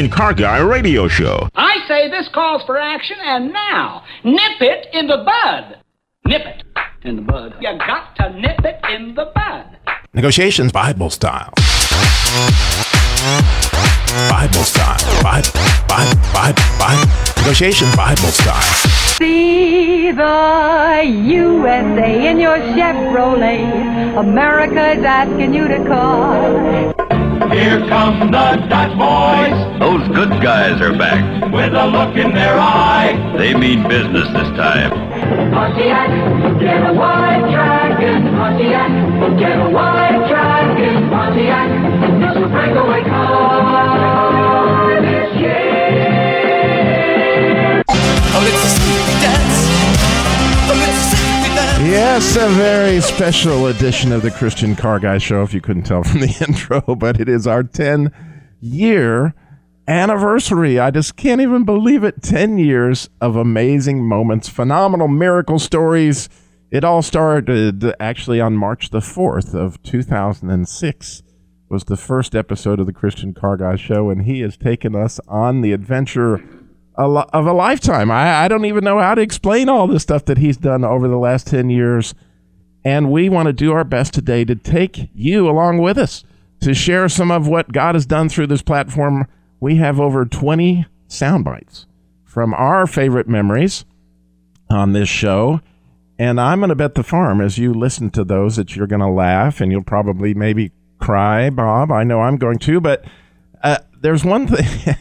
Christian Car Guy Radio Show. I say this calls for action, and now, nip it in the bud. Nip it in the bud. You got to nip it in the bud. Negotiations Bible style. Bible style. Bible, Bible, Bible, Bible. Negotiations Bible style. See the USA in your Chevrolet. America's asking you to call. Here come the Dutch boys Those good guys are back. with a look in their eye. They mean business this time. Pontiac, get a white dragon. Pontiac, get a white dragon. Pontiac, this will break away car Yes, a very special edition of the Christian Car Guy Show, if you couldn't tell from the intro, but it is our 10 year anniversary. I just can't even believe it. 10 years of amazing moments, phenomenal miracle stories. It all started actually on March the 4th of 2006 was the first episode of the Christian Car Guy Show, and he has taken us on the adventure of a lifetime. I, I don't even know how to explain all the stuff that he's done over the last 10 years. And we want to do our best today to take you along with us to share some of what God has done through this platform. We have over 20 sound bites from our favorite memories on this show. And I'm going to bet the farm as you listen to those that you're going to laugh and you'll probably maybe cry, Bob. I know I'm going to, but there's one thing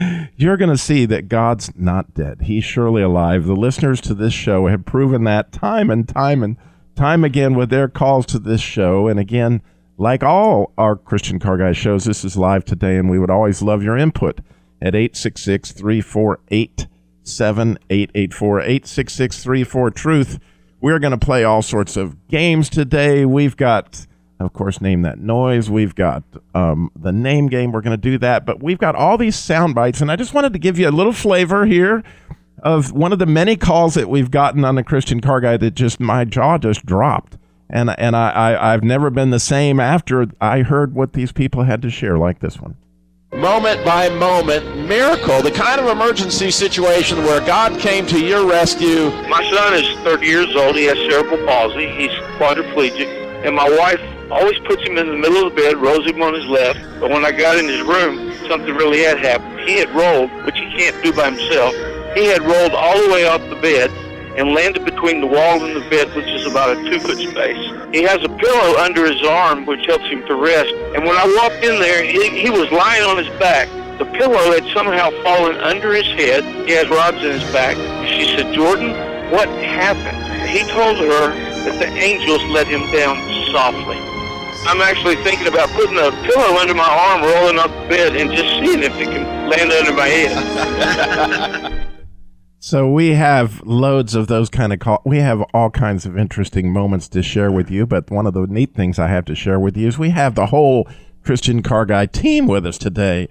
you're going to see that God's not dead. He's surely alive. The listeners to this show have proven that time and time and time again with their calls to this show. And again, like all our Christian Car Guy shows, this is live today, and we would always love your input at 866 348 7884 866 34 Truth. We're going to play all sorts of games today. We've got of course, name that noise. We've got um, the name game. We're going to do that, but we've got all these sound bites, and I just wanted to give you a little flavor here of one of the many calls that we've gotten on the Christian Car Guy that just my jaw just dropped, and and I, I I've never been the same after I heard what these people had to share, like this one. moment by moment miracle, the kind of emergency situation where God came to your rescue. My son is 30 years old. He has cerebral palsy. He's quadriplegic. And my wife always puts him in the middle of the bed, rolls him on his left. But when I got in his room, something really had happened. He had rolled, which he can't do by himself. He had rolled all the way off the bed and landed between the wall and the bed, which is about a two-foot space. He has a pillow under his arm, which helps him to rest. And when I walked in there, he, he was lying on his back. The pillow had somehow fallen under his head. He has rods in his back. She said, Jordan, what happened? He told her that the angels let him down softly. I'm actually thinking about putting a pillow under my arm, rolling up the bed, and just seeing if it can land under my head. So we have loads of those kind of call. We have all kinds of interesting moments to share with you. But one of the neat things I have to share with you is we have the whole Christian Car Guy team with us today.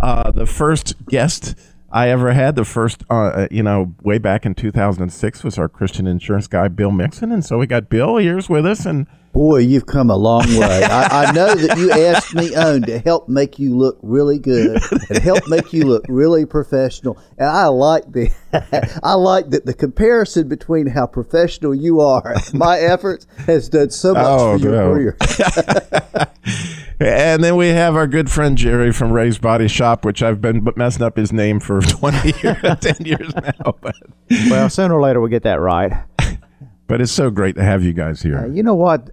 Uh, the first guest I ever had, the first, uh, you know, way back in 2006 was our Christian insurance guy, Bill Mixon. And so we got Bill here's with us. And Boy, you've come a long way. I, I know that you asked me on to help make you look really good and help make you look really professional. And I like the I like that the comparison between how professional you are my efforts has done so much Oh, for your no. career. and then we have our good friend Jerry from Ray's Body Shop, which I've been messing up his name for 20 years, 10 years now. But, Well, sooner or later we'll get that right. but it's so great to have you guys here. Uh, you know what?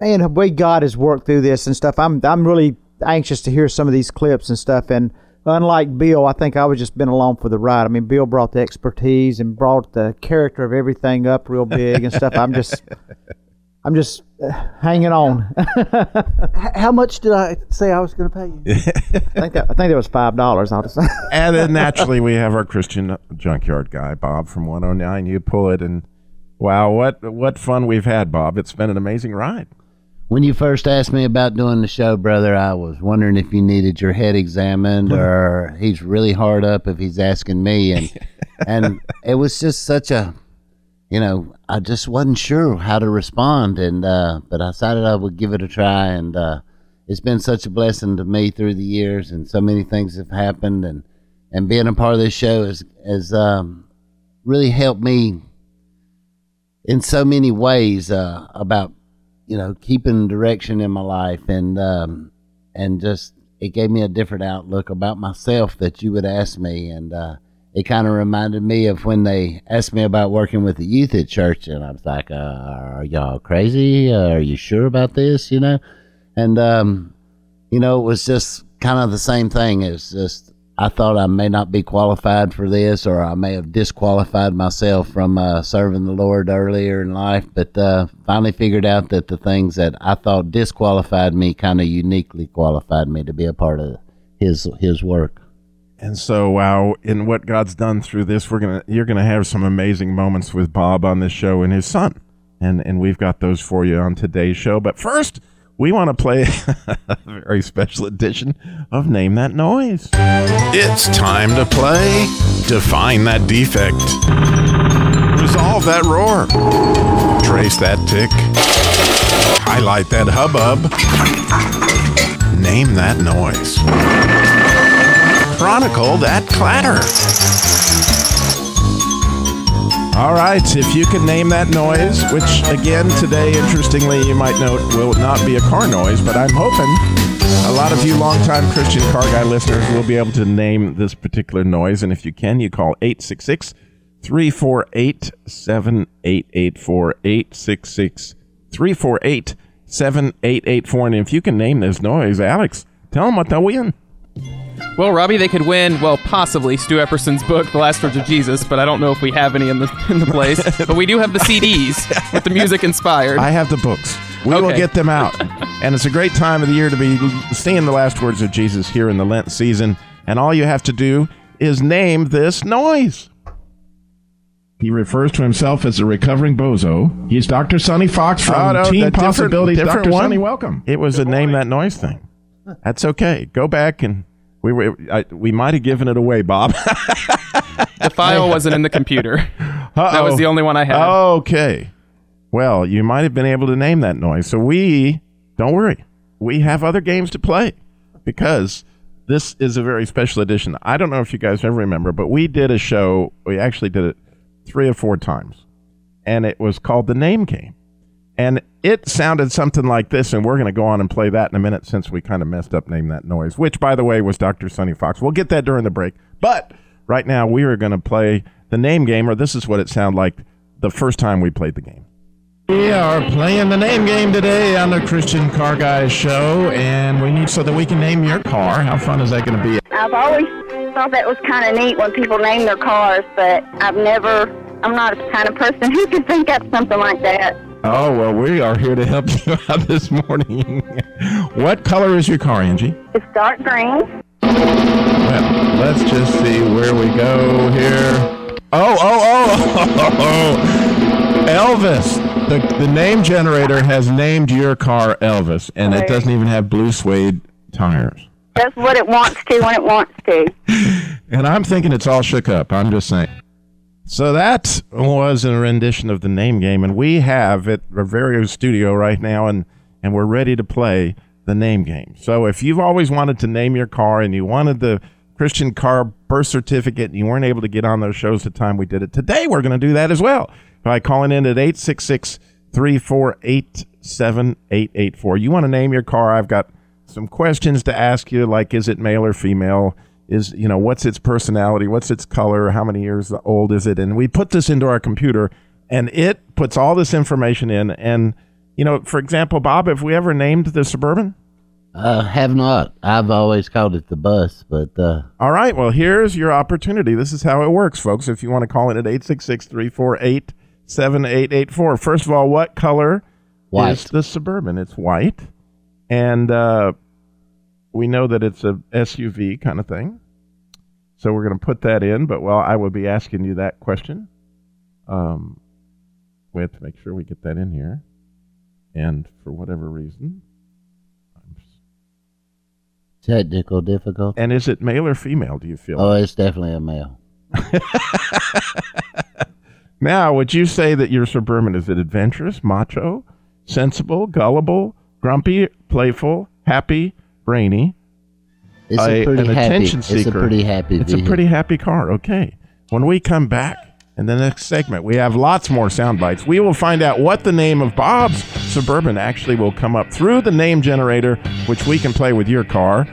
Man, the way God has worked through this and stuff, I'm I'm really anxious to hear some of these clips and stuff. And unlike Bill, I think I was just been along for the ride. I mean, Bill brought the expertise and brought the character of everything up real big and stuff. I'm just, I'm just uh, hanging on. How much did I say I was going to pay you? I think that I think that was five dollars. I'll just. and then naturally we have our Christian junkyard guy, Bob from 109. You pull it, and wow, what what fun we've had, Bob! It's been an amazing ride. When you first asked me about doing the show, brother, I was wondering if you needed your head examined or he's really hard up if he's asking me. And and it was just such a you know, I just wasn't sure how to respond. And uh but I decided I would give it a try. And uh it's been such a blessing to me through the years and so many things have happened. And and being a part of this show has has um really helped me in so many ways uh about you know, keeping direction in my life and um, and just it gave me a different outlook about myself that you would ask me and uh, it kind of reminded me of when they asked me about working with the youth at church and I was like, uh, are y'all crazy? Uh, are you sure about this? You know, and um, you know, it was just kind of the same thing. It's just I thought I may not be qualified for this, or I may have disqualified myself from uh, serving the Lord earlier in life, but uh, finally figured out that the things that I thought disqualified me kind of uniquely qualified me to be a part of His His work. And so, wow, in what God's done through this, we're gonna you're gonna have some amazing moments with Bob on this show and his son, and and we've got those for you on today's show. But first, we want to play a very special edition of Name That Noise. It's time to play Define That Defect. Resolve that roar. Trace that tick. Highlight that hubbub. Name that noise. Chronicle that clatter. All right, if you can name that noise, which again today, interestingly, you might note will not be a car noise, but I'm hoping a lot of you longtime Christian car guy listeners will be able to name this particular noise. And if you can, you call 866 348 7884. 866 348 7884. And if you can name this noise, Alex, tell them what they'll win. Well, Robbie, they could win, well, possibly Stu Epperson's book, The Last Words of Jesus, but I don't know if we have any in the in the place. but we do have the CDs with the music inspired. I have the books. We will Okay. get them out. and it's a great time of the year to be singing the last words of Jesus here in the Lent season. And all you have to do is name this noise. He refers to himself as a recovering bozo. He's Dr. Sonny Fox from Oh, no, Teen the different- Possibilities. different Dr. one? Sonny, welcome. It was a name that noise thing. That's okay. Go back and we were I, we might have given it away, Bob. the file wasn't in the computer. That was the only one I had. Okay. Well, you might have been able to name that noise. So we don't worry. We have other games to play because this is a very special edition. I don't know if you guys ever remember, but we did a show. We actually did it three or four times, and it was called the Name Game. And it sounded something like this, and we're going to go on and play that in a minute since we kind of messed up Name That Noise, which, by the way, was Dr. Sonny Fox. We'll get that during the break. But right now, we are going to play the name game, or this is what it sounded like the first time we played the game. We are playing the name game today on the Christian Car Guys show, and we need so that we can name your car. How fun is that going to be? I've always thought that was kind of neat when people name their cars, but I've never, I'm not the kind of person who could think up something like that. Oh, well, we are here to help you out this morning. what color is your car, Angie? It's dark green. Well, let's just see where we go here. Oh, oh, oh, oh, Elvis. The, the name generator has named your car Elvis, and it doesn't even have blue suede tires. That's what it wants to when it wants to. And I'm thinking it's all shook up. I'm just saying. So that was a rendition of the name game, and we have at our studio right now, and and we're ready to play the name game. So if you've always wanted to name your car and you wanted the Christian car birth certificate and you weren't able to get on those shows the time we did it, today we're going to do that as well by calling in at 866 348 7884. You want to name your car? I've got some questions to ask you, like is it male or female? Is you know what's its personality? What's its color? How many years old is it? And we put this into our computer, and it puts all this information in. And you know, for example, Bob, have we ever named the suburban? Uh, have not. I've always called it the bus, but uh, All right. Well, here's your opportunity. This is how it works, folks. If you want to call in at 866 348 7884. First of all, what color White. is the Suburban? It's white. And uh, we know that it's a SUV kind of thing. So we're going to put that in. But, well, I will be asking you that question. Um, we have to make sure we get that in here. and for whatever reason, Technical difficulty. and is it male or female? Do you feel? Oh, it's definitely a male. Now, would you say that your suburban is it adventurous, macho, sensible, gullible, grumpy, playful, happy, brainy? It's a pretty an happy- attention it's a pretty happy It's a pretty happy car. Okay. When we come back in the next segment, we have lots more sound bites. We will find out what the name of Bob's suburban actually will come up through the name generator, which we can play with your car.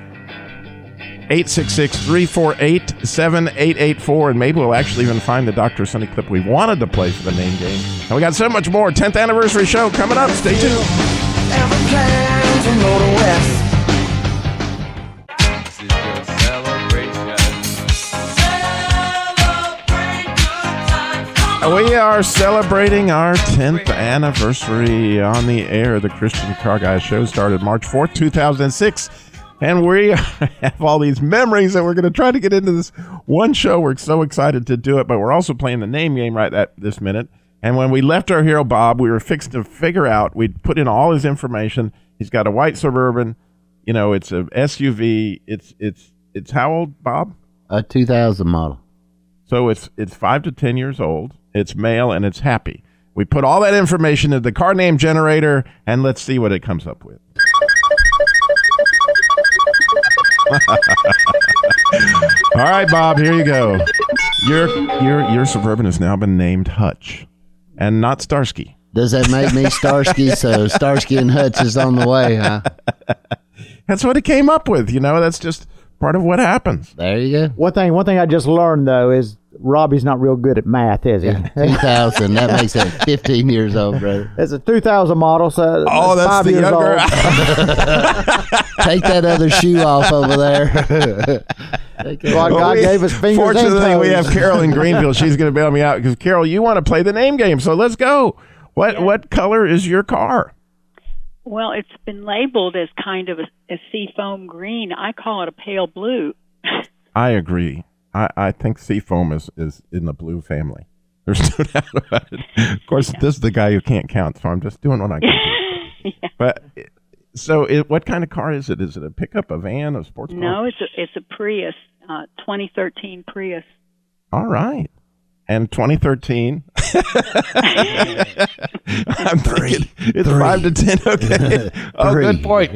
866-348-7884 and maybe we'll actually even find the Dr. Sonny clip we wanted to play for the name game. And we got so much more 10th anniversary show coming up. Stay tuned. We are celebrating our 10th anniversary on the air. The Christian Car Guy Show started March 4th, 2006. And we have all these memories that we're going to try to get into this one show. We're so excited to do it, but we're also playing the name game right at this minute. And when we left our hero Bob, we were fixed to figure out, we'd put in all his information. He's got a white Suburban, you know, it's a SUV. It's, it's, it's how old, Bob? A 2000 model. So it's it's five to ten years old. It's male and it's happy. We put all that information in the car name generator and let's see what it comes up with. all right, Bob. Here you go. Your your your suburban has now been named Hutch, and not Starsky. Does that make me Starsky? so Starsky and Hutch is on the way, huh? That's what it came up with. You know, that's just part of what happens. There you go. One thing, one thing I just learned though is Robbie's not real good at math, is he? 2000. That makes it 15 years old, brother. It's a 2000 model, so uh, Oh, that's five the years younger- old. Take that other shoe off over there. Take Well, God we- gave us fingers Fortunately, and we have Carol in Greenville. She's going to bail me out because Carol, you want to play the name game, so let's go. What what color is your car? Well, it's been labeled as kind of a, a seafoam green. I call it a pale blue. I agree. I, I think Seafoam is, is in the blue family. There's no doubt about it. Of course, this is the guy who can't count, so I'm just doing what I can do. But so, it, what kind of car is it? Is it a pickup, a van, a sports car? No, it's a it's a Prius, uh, 2013 Prius. All right. And 2013. I'm thinking it's five to ten. Okay. Oh, good point.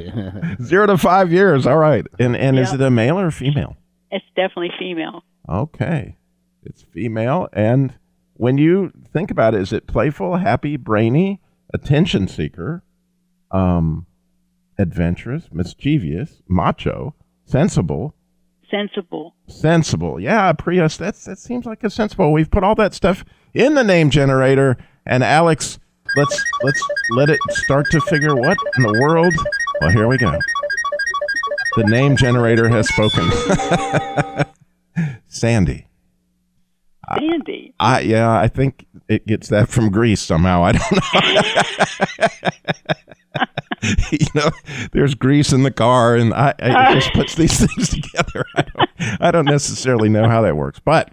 Zero to five years. All right. And and is it a male or a female? It's definitely female. Okay. It's female. And when you think about it, is it playful, happy, brainy, attention seeker, um, adventurous, mischievous, macho, sensible, Sensible. sensible? Yeah, Prius. That's that seems like a sensible. We've put all that stuff in the name generator. And Alex, let's let's let it start to figure what in the world. Well, here we go. The name generator has spoken. Sandy. Sandy. I yeah, I think it gets that from Grease somehow. I don't know. you know, there's grease in the car, and I, I it just puts these things together. I don't, I don't necessarily know how that works, but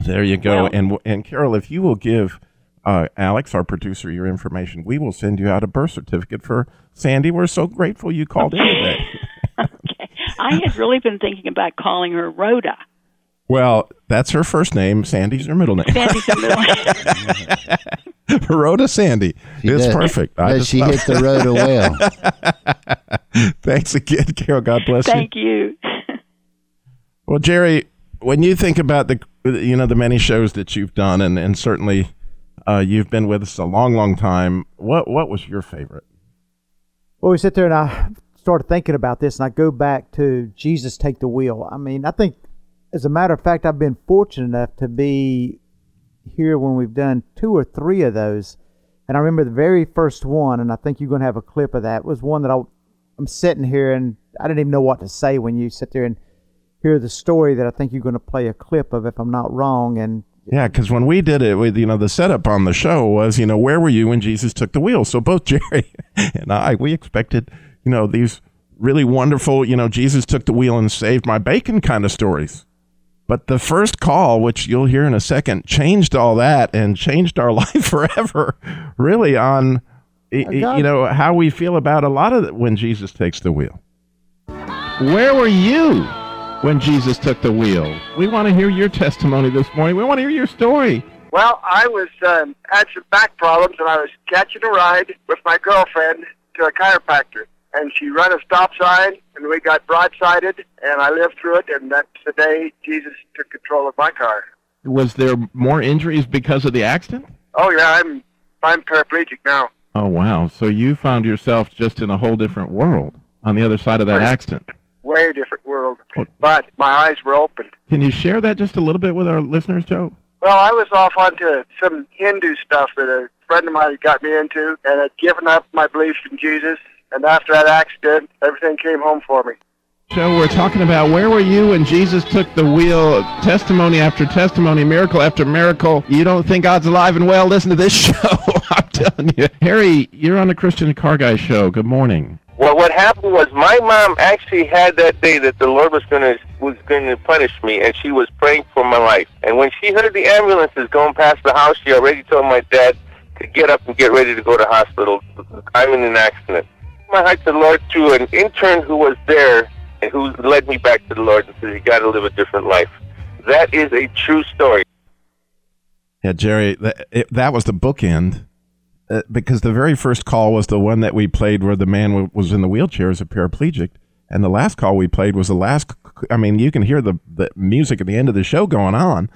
there you go. Well- and and Carol, if you will give uh, Alex, our producer, your information, we will send you out a birth certificate for Sandy. We're so grateful you called in today. Okay. I had really been thinking about calling her Rhoda. Well, that's her first name. Sandy's her middle name. Sandy's her middle name. Rhoda Sandy. it's does- perfect. I just she love- hit the Rhoda well? Thanks again, Carol. God bless you. Thank you. Well, Jerry, when you think about the you know the many shows that you've done, and and certainly uh, you've been with us a long, long time. What what was your favorite? Well, we sit there and I started thinking about this, and I go back to Jesus Take the Wheel. I mean, I think, as a matter of fact, I've been fortunate enough to be here when we've done two or three of those. And I remember the very first one, and I think you're going to have a clip of that, was one that I, I'm sitting here and I didn't even know what to say when you sit there and hear the story that I think you're going to play a clip of, if I'm not wrong. And Yeah, because when we did it, with you know the setup on the show was you know where were you when Jesus took the wheel? So both Jerry and I we expected you know these really wonderful you know Jesus took the wheel and saved my bacon kind of stories. But the first call, which you'll hear in a second, changed all that and changed our life forever. Really, on y- y- God- you know, how we feel about a lot of it when Jesus takes the wheel. Where were you when Jesus took the wheel? We want to hear your testimony this morning. We want to hear your story. Well, I was um, had some back problems, and I was catching a ride with my girlfriend to a chiropractor, and she ran a stop sign, and we got broadsided, and I lived through it, and that's the day Jesus took control of my car. Was there more injuries because of the accident? Oh yeah, I'm I'm paraplegic now. Oh, wow. So you found yourself just in a whole different world on the other side of that Right. accident. Way different world, but my eyes were open. Can you share that just a little bit with our listeners, Joe? Well, I was off onto some Hindu stuff that a friend of mine had got me into, and had given up my belief in Jesus. And after that accident, everything came home for me. So we're talking about where were you when Jesus took the wheel? Testimony after testimony, miracle after miracle. You don't think God's alive and well? Listen to this show. I'm telling you. Harry, you're on the Christian Car Guy show. Good morning. Well, what happened was my mom actually had that day that the Lord was gonna was gonna punish me, and she was praying for my life. And when she heard the ambulances going past the house, she already told my dad to get up and get ready to go to hospital. I'm in an accident. My heart to the Lord through an intern who was there and who led me back to the Lord and said, "You got to live a different life." That is a true story. Yeah, Jerry, that, it, that was the bookend uh, because the very first call was the one that we played where the man w- was in the wheelchair as a paraplegic. And the last call we played was the last. I mean, you can hear the, the music at the end of the show going on.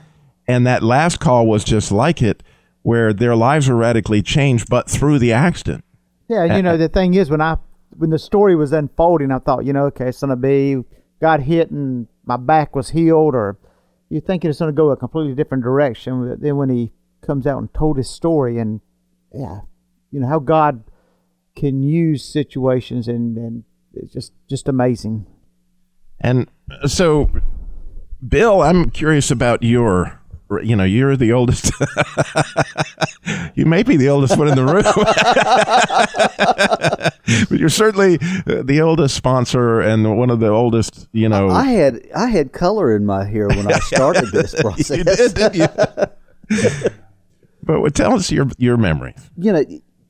And that last call was just like it, where their lives were radically changed, but through the accident. Yeah, you know the thing is when I when the story was unfolding, I thought, you know, okay, it's gonna be got hit and my back was healed, or you think it's gonna go a completely different direction. But Then when he comes out and told his story, and yeah, you know how God can use situations, and and it's just just amazing. And so, Bill, I'm curious about your. You know, you're the oldest. you may be the oldest one in the room, but you're certainly uh, the oldest sponsor and one of the oldest. You know, I had I had color in my hair when I started this process. you did, didn't you? but what- tell us your your memories. you know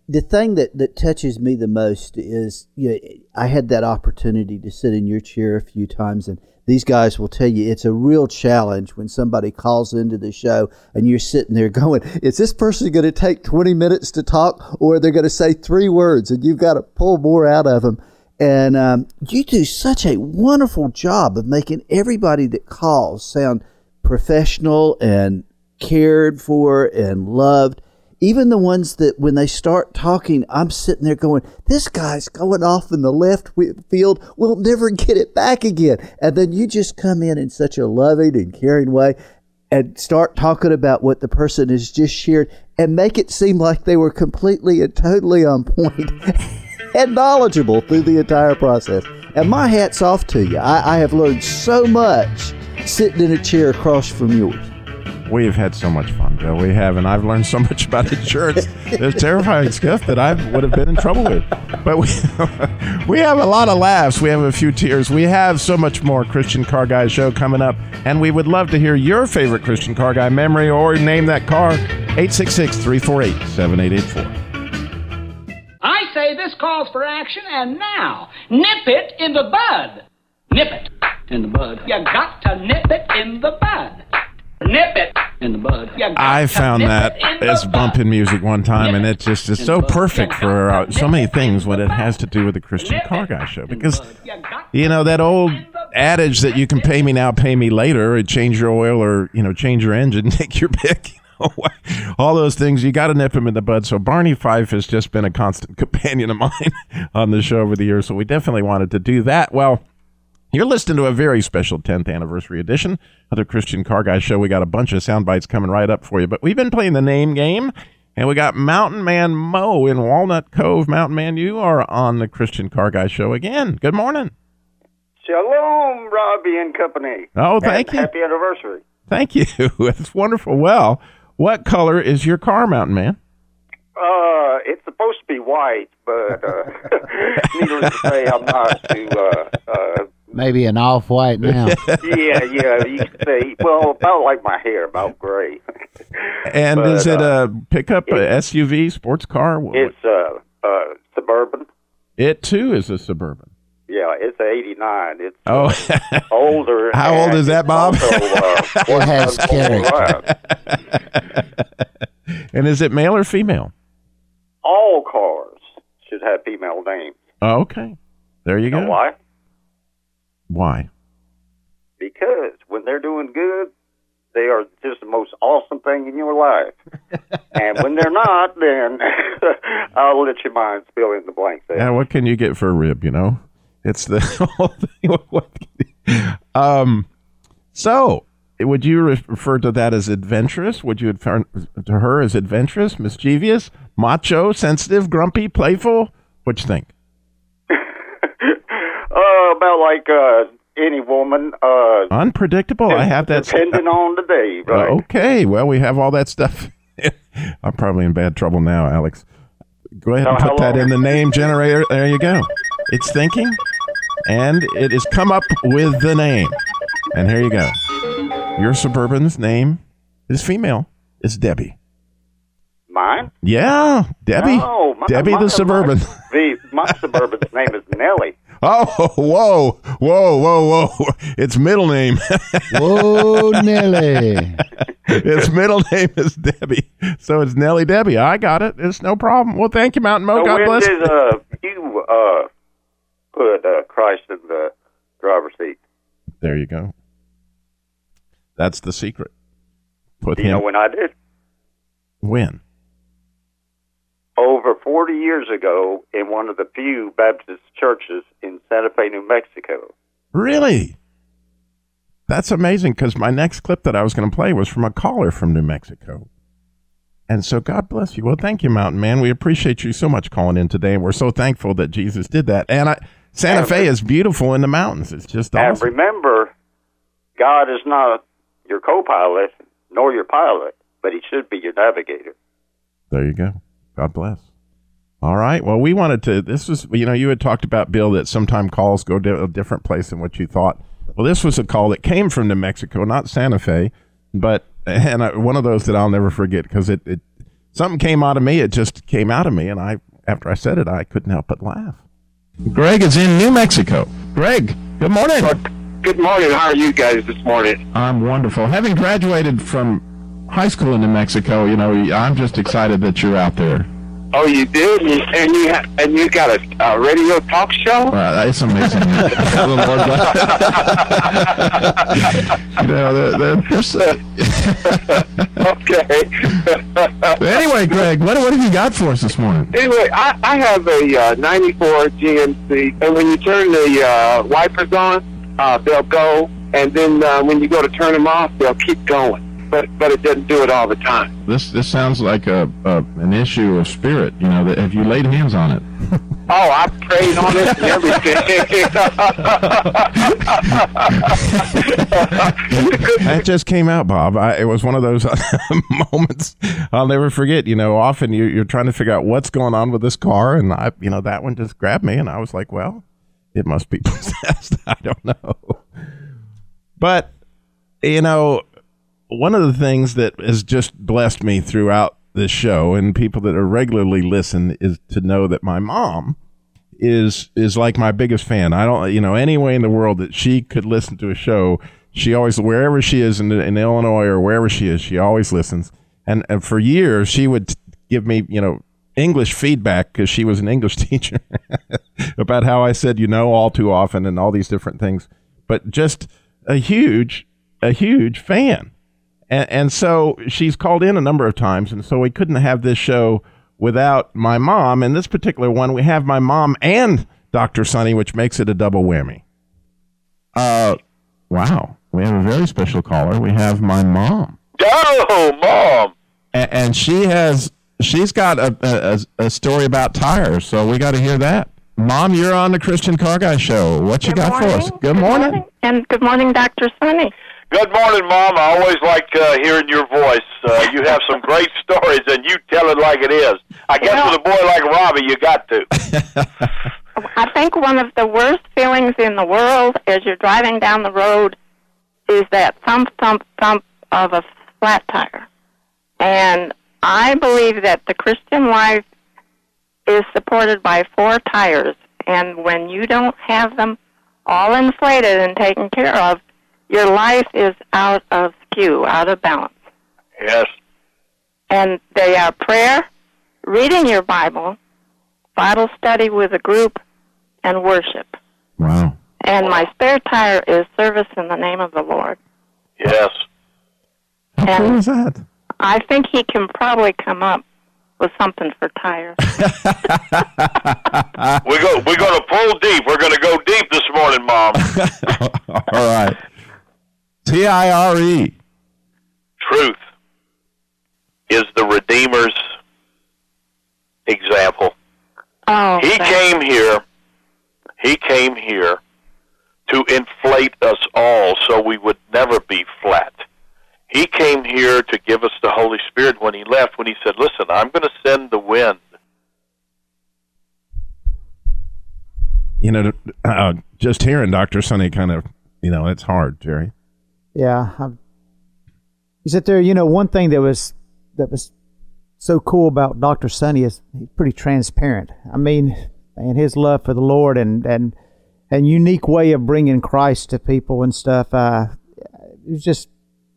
the thing that, that touches me the most is you know, I had that opportunity to sit in your chair a few times and these guys will tell you it's a real challenge when somebody calls into the show and you're sitting there going, is this person going to take 20 minutes to talk or they're going to say three words and you've got to pull more out of them? And um, you do such a wonderful job of making everybody that calls sound professional and cared for and loved even the ones that when they start talking, I'm sitting there going, this guy's going off in the left field. We'll never get it back again. And then you just come in in such a loving and caring way and start talking about what the person has just shared and make it seem like they were completely and totally on point and knowledgeable through the entire process. And my hat's off to you. I, I have learned so much sitting in a chair across from yours. We've had so much fun, Bill. We have, and I've learned so much about insurance. There's terrifying stuff that I would have been in trouble with. But we, we have a lot of laughs. We have a few tears. We have so much more Christian Car Guy show coming up, and we would love to hear your favorite Christian Car Guy memory or name that car. 866 348 7884. I say this calls for action, and now, nip it in the bud. Nip it in the bud. You got to nip it in the bud. Nip it in the bud. I found that it in as bumping music one time, and it just is so perfect for uh, so many things when it has to do with the Christian Car Guy show. Because, you know, that old adage that you can pay me now, pay me later, or change your oil or, you know, change your engine, take your pick. you know, All those things, you got to nip them in the bud. So Barney Fife has just been a constant companion of mine on the show over the years. So we definitely wanted to do that. Well, you're listening to a very special 10th anniversary edition of the Christian Car Guy Show. We got a bunch of sound bites coming right up for you, but we've been playing the name game, and we got Mountain Man Mo in Walnut Cove. Mountain Man, you are on the Christian Car Guy Show again. Good morning. Shalom, Robbie and company. Oh, thank And you. Happy anniversary. Thank you. It's wonderful. Well, what color is your car, Mountain Man? Uh, it's supposed to be white, but uh, needless to say, I'm not too. Uh, uh, Maybe an off white now. yeah, yeah. You could say, well, about like my hair, about gray. And But, is it uh, a pickup, a SUV, sports car? What- It's uh, uh, suburban. It too is a suburban. Yeah, it's a '89. It's Oh, older. how old is that, it's Bob? also, uh, It has character. and is it male or female? All cars should have female names. Oh, okay, there you You go. know why? Why? Because when they're doing good, they are just the most awesome thing in your life. and when they're not, then I'll let you mind fill in the blanks there. Yeah, what can you get for a rib? You know, it's the whole thing. What can you- um, so would you refer to that as adventurous? Would you refer to her as adventurous, mischievous, macho, sensitive, grumpy, playful? What you think? Uh, about like uh, any woman, uh, Unpredictable. I have that. depending on the day, Uh, right? okay, well, we have all that stuff. I'm probably in bad trouble now, Alex. Go ahead and put that in the name generator. There you go. It's thinking, and it has come up with the name. And here you go. Your suburban's name is female. It's Debbie. Mine? Yeah, Debbie. No, my, Debbie my- the suburban. My, the, my suburban's name is Nellie. Oh, whoa, whoa, whoa, whoa! Its middle name. Whoa, Nelly. its middle name is Debbie, so it's Nelly Debbie. I got it. It's no problem. Well, thank you, Mountain Mo. so God when bless. did uh, you uh, put uh, Christ in the driver's seat? There you go. That's the secret. Put Do you him know when I did? when? Over 40 years ago in one of the few Baptist churches in Santa Fe, New Mexico. Really? That's amazing because my next clip that I was going to play was from a caller from New Mexico. And so God bless you. Well, thank you, Mountain Man. We appreciate you so much calling in today. And we're so thankful that Jesus did that. And I, Santa And- Fe is beautiful in the mountains. It's just And awesome. And remember, God is not your co pilot nor your pilot, but He should be your navigator. There you go. God bless. All right. Well, we wanted to. This was, you know, you had talked about Bill that sometime calls go to a different place than what you thought. Well, this was a call that came from New Mexico, not Santa Fe, but and I, one of those that I'll never forget because it, it something came out of me. It just came out of me, and I after I said it, I couldn't help but laugh. Greg is in New Mexico. Greg, good morning. Good morning. How are you guys this morning? I'm wonderful. Having graduated from high school in New Mexico, you know, I'm just excited that you're out there. Oh, you did, and you and you, ha- and you got a, a radio talk show. Uh, it's amazing. The Lord bless- you know, they're, they're, they're okay. anyway, Greg, what, what have you got for us this morning? Anyway, I, I have a uh, '94 GMC, and when you turn the uh, wipers on, uh, they'll go, and then uh, when you go to turn them off, they'll keep going. But but it doesn't do it all the time. This this sounds like a, a an issue of spirit. You know, that have you laid hands on it? Oh, I prayed on it and everything. that just came out, Bob. I, it was one of those moments I'll never forget. You know, often you, you're trying to figure out what's going on with this car, and I, you know, that one just grabbed me, and I was like, well, it must be possessed. I don't know, but you know, one of the things that has just blessed me throughout this show, and people that are regularly listen, is to know that my mom is is like my biggest fan. I don't, you know, any way in the world that she could listen to a show, she always, wherever she is in, in Illinois or wherever she is, she always listens. And, and for years, she would give me, you know, English feedback because she was an English teacher about how I said, you know, all too often and all these different things. But just a huge, a huge fan. And, and so she's called in a number of times. And so we couldn't have this show without my mom. And this particular one, we have my mom and Dr. Sonny, which makes it a double whammy. Uh, wow. We have a very special caller. We have my mom. Oh, mom! A- and she has, she's got a, a, a story about tires. So we got to hear that. Mom, you're on the Christian Car Guy Show. What you got for us? Good morning. And good morning, Dr. Sonny. Good morning, Mom. I always like uh, hearing your voice. Uh, you have some great stories, and you tell it like it is. I guess with a boy like Robbie, you got to. I think one of the worst feelings in the world as you're driving down the road is that thump, thump, thump of a flat tire. And I believe that the Christian life is supported by four tires, and when you don't have them all inflated and taken care of, your life is out of skew, out of balance. Yes. And they are prayer, reading your Bible, Bible study with a group, and worship. Wow. And my spare tire is service in the name of the Lord. Yes. How cool is that? I think he can probably come up with something for tires. we go. We're going to pull deep. We're going to go deep this morning, Mom. All right. T I R E. Truth is the Redeemer's example. Oh, he came here. He came here to inflate us all so we would never be flat. He came here to give us the Holy Spirit when he left, when he said, Listen, I'm going to send the wind. You know, uh, just hearing Dr. Sonny kind of, you know, it's hard, Jerry. Yeah, I'm, you sit there. You know, one thing that was that was so cool about Doctor Sonny is he's pretty transparent. I mean, and his love for the Lord and and and unique way of bringing Christ to people and stuff. Uh, it was just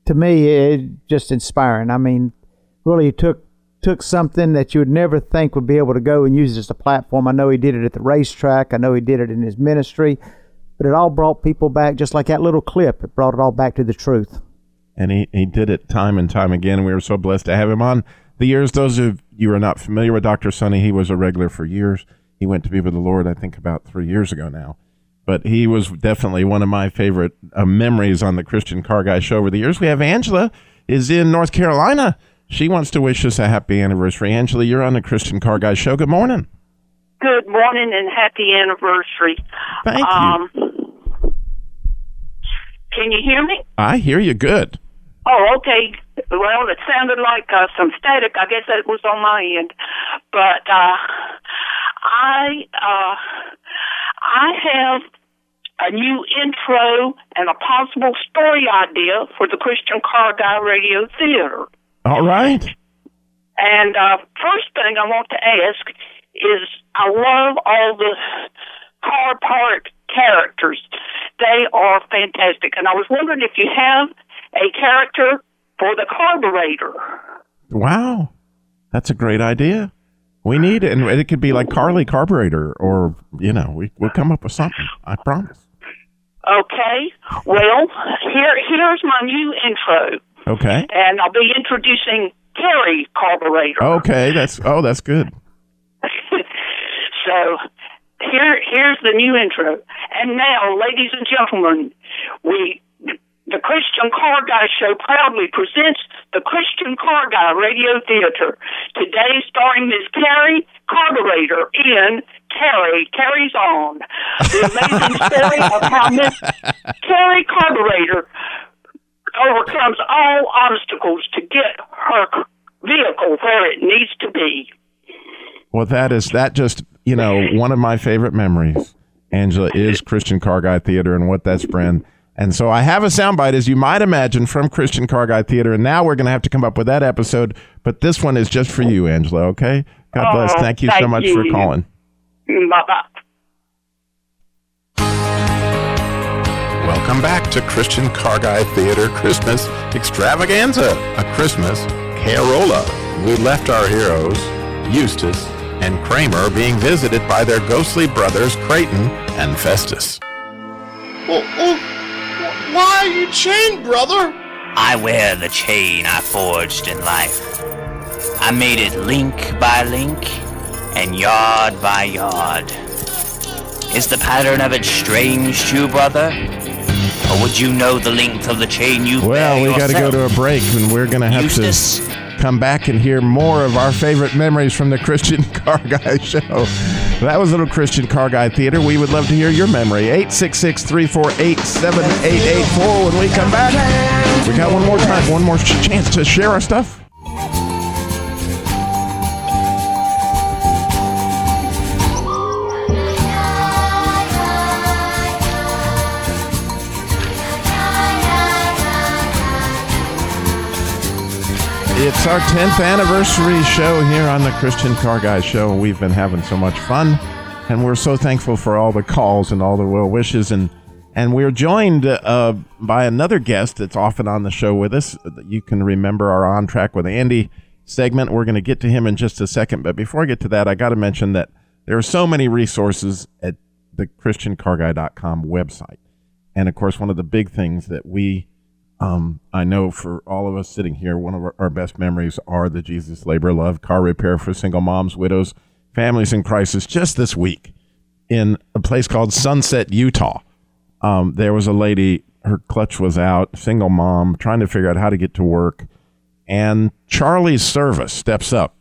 to me, it just inspiring. I mean, really took took something that you would never think would be able to go and use as a platform. I know he did it at the racetrack. I know he did it in his ministry, but it all brought people back, just like that little clip. It brought it all back to the truth. And he, he did it time and time again. We were so blessed to have him on the years. Those of you who are not familiar with Dr. Sonny, he was a regular for years. He went to be with the Lord, I think, about three years ago now. But he was definitely one of my favorite uh, memories on the Christian Car Guy show over the years. We have Angela is in North Carolina. She wants to wish us a happy anniversary. Angela, you're on the Christian Car Guy show. Good morning. Good morning and happy anniversary. Thank um, Can you hear me? I hear you good. Oh, okay. Well, it sounded like uh, some static. I guess that was on my end. But uh, I uh, I have a new intro and a possible story idea for the Christian Car Guy Radio Theater. All right. And uh, first thing I want to ask is I love all the car park characters. They are fantastic. And I was wondering if you have a character for the carburetor. Wow. That's a great idea. We need it. And it could be like Carly Carburetor or, you know, we, we'll come up with something. I promise. Okay. Well, here here's my new intro. Okay. And I'll be introducing Terry Carburetor. Okay. That's, oh, that's good. So here here's the new intro. And now, ladies and gentlemen, we the Christian Car Guy Show proudly presents the Christian Car Guy Radio Theater. Today starring Miss Carrie Carburetor in Carrie Carries On. The amazing story of how Miss Carrie Carburetor overcomes all obstacles to get her vehicle where it needs to be. Well, that is, that just, you know, one of my favorite memories, Angela, is Christian Car Guy Theater and what that's been. And so I have a soundbite, as you might imagine, from Christian Car Guy Theater. And now we're going to have to come up with that episode. But this one is just for you, Angela, okay? God oh, bless. Oh, Thank you so thank much for calling. Bye bye. Welcome back to Christian Car Guy Theater Christmas Extravaganza, a Christmas Carola. We left our heroes, Eustace and Kramer, being visited by their ghostly brothers, Creighton and Festus. Oh, oh, why are you chained, brother? I wear the chain I forged in life. I made it link by link and yard by yard. Is the pattern of it strange to you, brother? Or would you know the length of the chain you Well, we got to go to a break, and we're going to have Eustace? to come back and hear more of our favorite memories from the Christian Car Guy show. That was Little Christian Car Guy Theater. We would love to hear your memory. 866 348 7884 when we come back. We got one more time, one more chance to share our stuff. It's our 10th anniversary show here on the Christian Car Guy Show. We've been having so much fun, and we're so thankful for all the calls and all the well wishes. And and we're joined uh, by another guest that's often on the show with us. You can remember our On Track with Andy segment. We're going to get to him in just a second. But before I get to that, I got to mention that there are so many resources at the ChristianCarGuy.com website. And of course, one of the big things that we um, I know for all of us sitting here, one of our, our, best memories are the Jesus Labor Love car repair for single moms, widows, families in crisis. Just this week, in a place called Sunset, Utah, um, there was a lady. Her clutch was out, single mom, trying to figure out how to get to work, and Charlie's service steps up.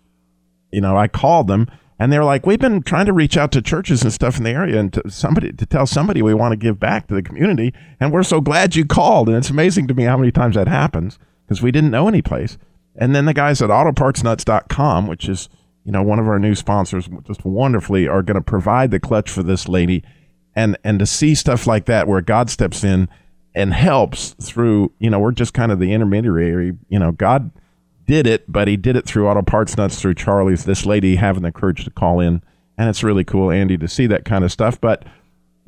You know, I called them and they're like, we've been trying to reach out to churches and stuff in the area and to somebody to tell somebody we want to give back to the community. And we're so glad you called. And it's amazing to me how many times that happens because we didn't know any place. And then the guys at autopartsnuts.com, which is, you know, one of our new sponsors, just wonderfully are going to provide the clutch for this lady. And, and to see stuff like that where God steps in and helps through, you know, we're just kind of the intermediary, you know, God did it, but he did it through Auto Parts Nuts through Charlie's. This lady having the courage to call in, and it's really cool, Andy, to see that kind of stuff. But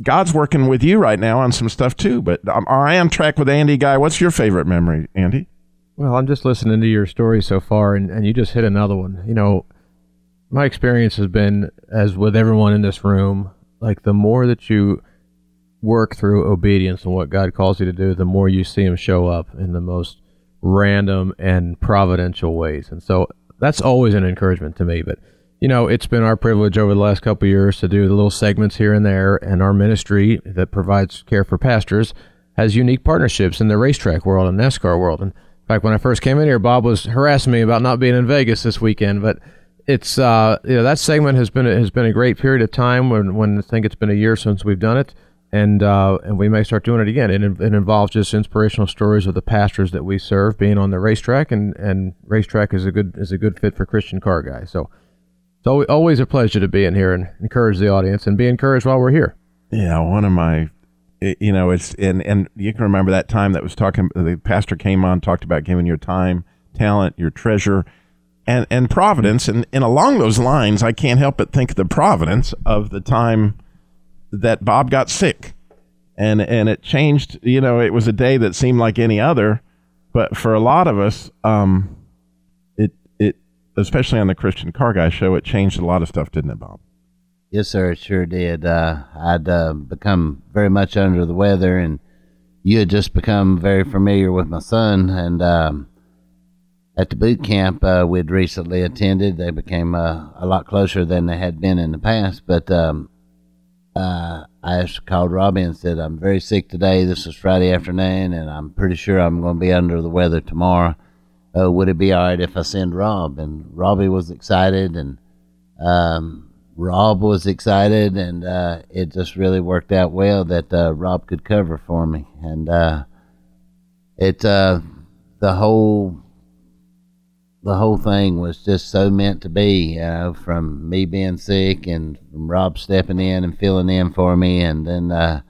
God's working with you right now on some stuff too. But um, I am track with Andy guy. What's your favorite memory, Andy? Well, I'm just listening to your story so far, and, and you just hit another one. You know, my experience has been, as with everyone in this room, like the more that you work through obedience and what God calls you to do, the more you see Him show up in the most random and providential ways. And so that's always an encouragement to me. But you know, it's been our privilege over the last couple years to do the little segments here and there, and our ministry that provides care for pastors has unique partnerships in the racetrack world and NASCAR world. And in fact, when I first came in here, Bob was harassing me about not being in Vegas this weekend, but it's uh, you know that segment has been has been a great period of time when when I think it's been a year since we've done it and uh, and we may start doing it again. It, it involves just inspirational stories of the pastors that we serve being on the racetrack, and, and racetrack is a good is a good fit for Christian car guys. So it's always a pleasure to be in here and encourage the audience and be encouraged while we're here. Yeah, one of my, you know, it's and and you can remember that time that was talking. The pastor came on, talked about giving your time, talent, your treasure. And, and providence and, and along those lines i can't help but think the providence of the time that Bob got sick, and and it changed. You know, it was a day that seemed like any other, but for a lot of us, um, it it especially on the Christian Car Guy show, it changed a lot of stuff, didn't it, Bob? Yes, sir. It sure did. Uh, I'd uh, become very much under the weather, and you had just become very familiar with my son, and. Um, at the boot camp uh, we'd recently attended, they became uh, a lot closer than they had been in the past. But um, uh, I called Robbie and said, I'm very sick today. This is Friday afternoon, and I'm pretty sure I'm going to be under the weather tomorrow. Uh, would it be all right if I send Rob? And Robbie was excited, and um, Rob was excited, and uh, it just really worked out well that uh, Rob could cover for me. And uh, it, uh, the whole the whole thing was just so meant to be, know, from me being sick and from Rob stepping in and filling in for me, and then uh,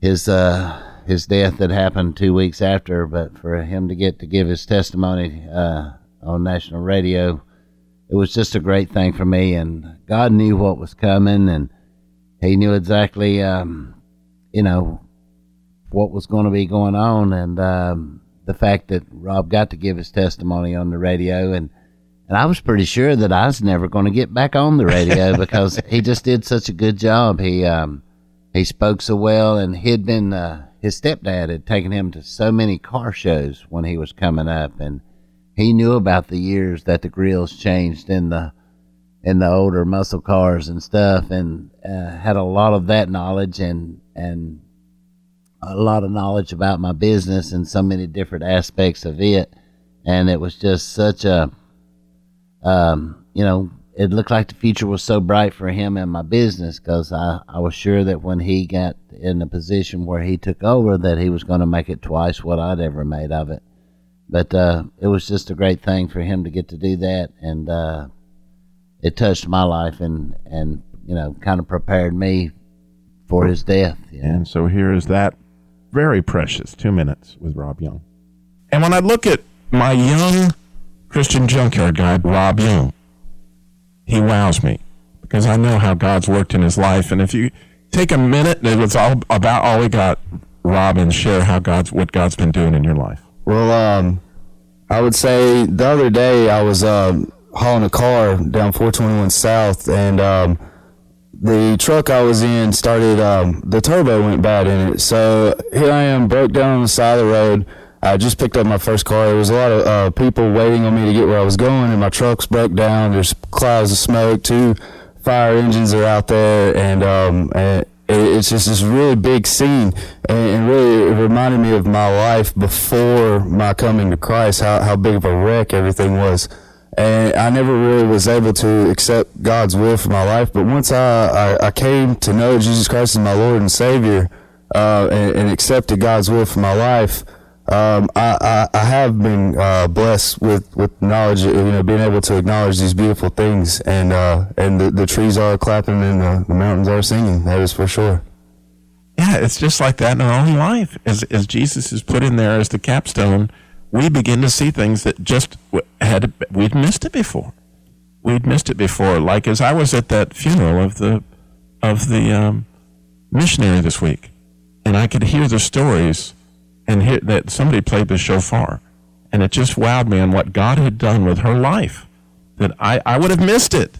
his uh, his death that happened two weeks after. But for him to get to give his testimony uh, on national radio, it was just a great thing for me. And God knew what was coming, and He knew exactly, um, you know, what was going to be going on, and. Um, the fact that Rob got to give his testimony on the radio and and I was pretty sure that I was never going to get back on the radio because he just did such a good job. He um he spoke so well and he'd been uh, his stepdad had taken him to so many car shows when he was coming up and he knew about the years that the grills changed in the in the older muscle cars and stuff and uh, had a lot of that knowledge and and a lot of knowledge about my business and so many different aspects of it. And it was just such a, um, you know, it looked like the future was so bright for him and my business because I, I was sure that when he got in the position where he took over that he was going to make it twice what I'd ever made of it. But uh, it was just a great thing for him to get to do that, and uh, it touched my life and and you know kind of prepared me for his death. And so here is that very precious two minutes with Rob Young. And when I look at my young Christian junkyard guy, Rob Young. He wows me because I know how God's worked in his life. And if you take a minute, it was all about all we got, Rob, and share how God's what God's been doing in your life. Well, um, I would say the other day I was um, hauling a car down 421 South, and um, the truck I was in started. Um, the turbo went bad in it, so here I am, broke down on the side of the road. I just picked up my first car. There was a lot of uh, people waiting on me to get where I was going, and my truck's broke down. There's clouds of smoke. Two fire engines are out there, and um, and it's just this really big scene, and, really it reminded me of my life before my coming to Christ. How how big of a wreck everything was, and I never really was able to accept God's will for my life. But once I I, I came to know Jesus Christ as my Lord and Savior, uh, and, and accepted God's will for my life. Um, I, I, I have been uh, blessed with, with knowledge, you know, being able to acknowledge these beautiful things, and uh, and the, the trees are clapping and the, the mountains are singing. That is for sure. Yeah, it's just like that in our own life. As as Jesus is put in there as the capstone, we begin to see things that just had we'd missed it before. We'd missed it before. Like as I was at that funeral of the of the um, missionary this week, and I could hear the stories, and hear that somebody played the shofar, and it just wowed me on what God had done with her life. That I I would have missed it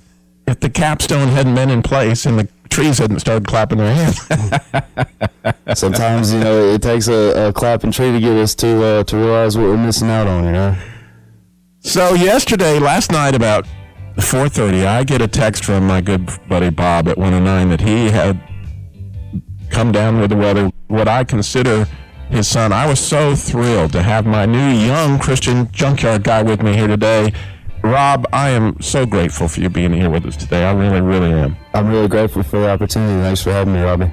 if the capstone hadn't been in place and the trees hadn't started clapping their hands. Sometimes you know it takes a, a clapping tree to get us to uh, to realize what we're missing out on. You know. So yesterday, last night about 4:30, I get a text from my good buddy Bob at 109 that he had come down with the weather. What I consider his son. I was so thrilled to have my new young Christian junkyard guy with me here today. Rob, I am so grateful for you being here with us today. I really, really am. I'm really grateful for the opportunity. Thanks for having me, Robbie.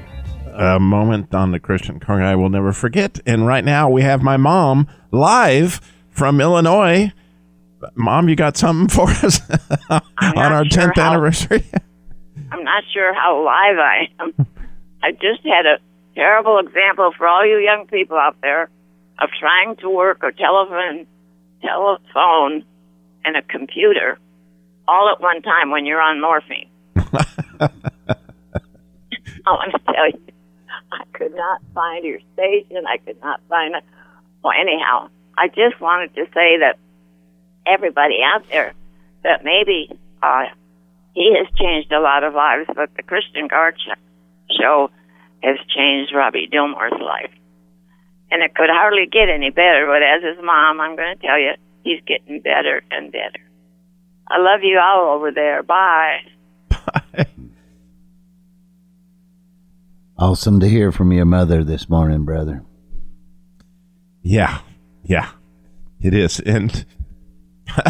A moment on the Christian car I will never forget. And right now we have my mom live from Illinois. Mom, you got something for us on our not sure 10th how- anniversary? I'm not sure how live I am. I just had a terrible example for all you young people out there of trying to work a telephone, telephone, and a computer all at one time when you're on morphine. I want to tell you, I could not find your station. I could not find it. Well, anyhow, I just wanted to say that everybody out there that maybe uh, he has changed a lot of lives, but the Christian Guard show has changed Robbie Dilmore's life. And it could hardly get any better, but as his mom, I'm going to tell you, he's getting better and better. I love you all over there. Bye. Bye. Awesome to hear from your mother this morning, brother. Yeah, yeah, it is. And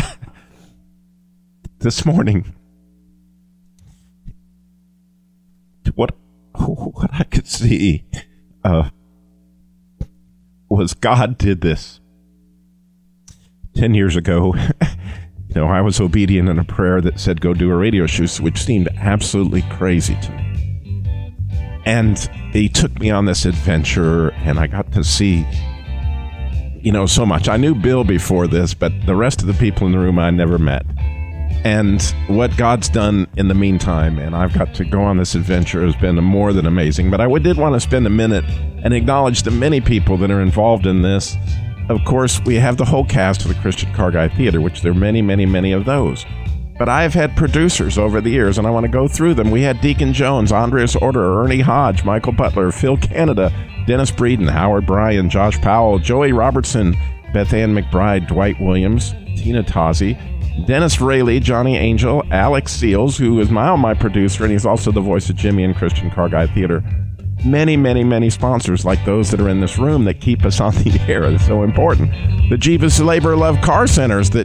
this morning, what what I could see uh, was God did this ten years ago. you know, I was obedient in a prayer that said, "Go do a radio shoot," which seemed absolutely crazy to me. And he took me on this adventure, and I got to see you know, so much. I knew Bill before this, but the rest of the people in the room I never met. And what God's done in the meantime, and I've got to go on this adventure, has been more than amazing. But I did want to spend a minute and acknowledge the many people that are involved in this. Of course, we have the whole cast of the Christian Car Guy Theater, which there are many, many, many of those. But I've had producers over the years, and I want to go through them. We had Deacon Jones, Andreas Order, Ernie Hodge, Michael Butler, Phil Canada, Dennis Breeden, Howard Bryan, Josh Powell, Joey Robertson, Beth Ann McBride, Dwight Williams, Tina Tozzi, Dennis Rayleigh, Johnny Angel, Alex Seals, who is my, my producer, and he's also the voice of Jimmy and Christian Car Guy Theater. Many, many, many sponsors like those that are in this room that keep us on the air. It's so important. The Jesus Labor Love Car Centers that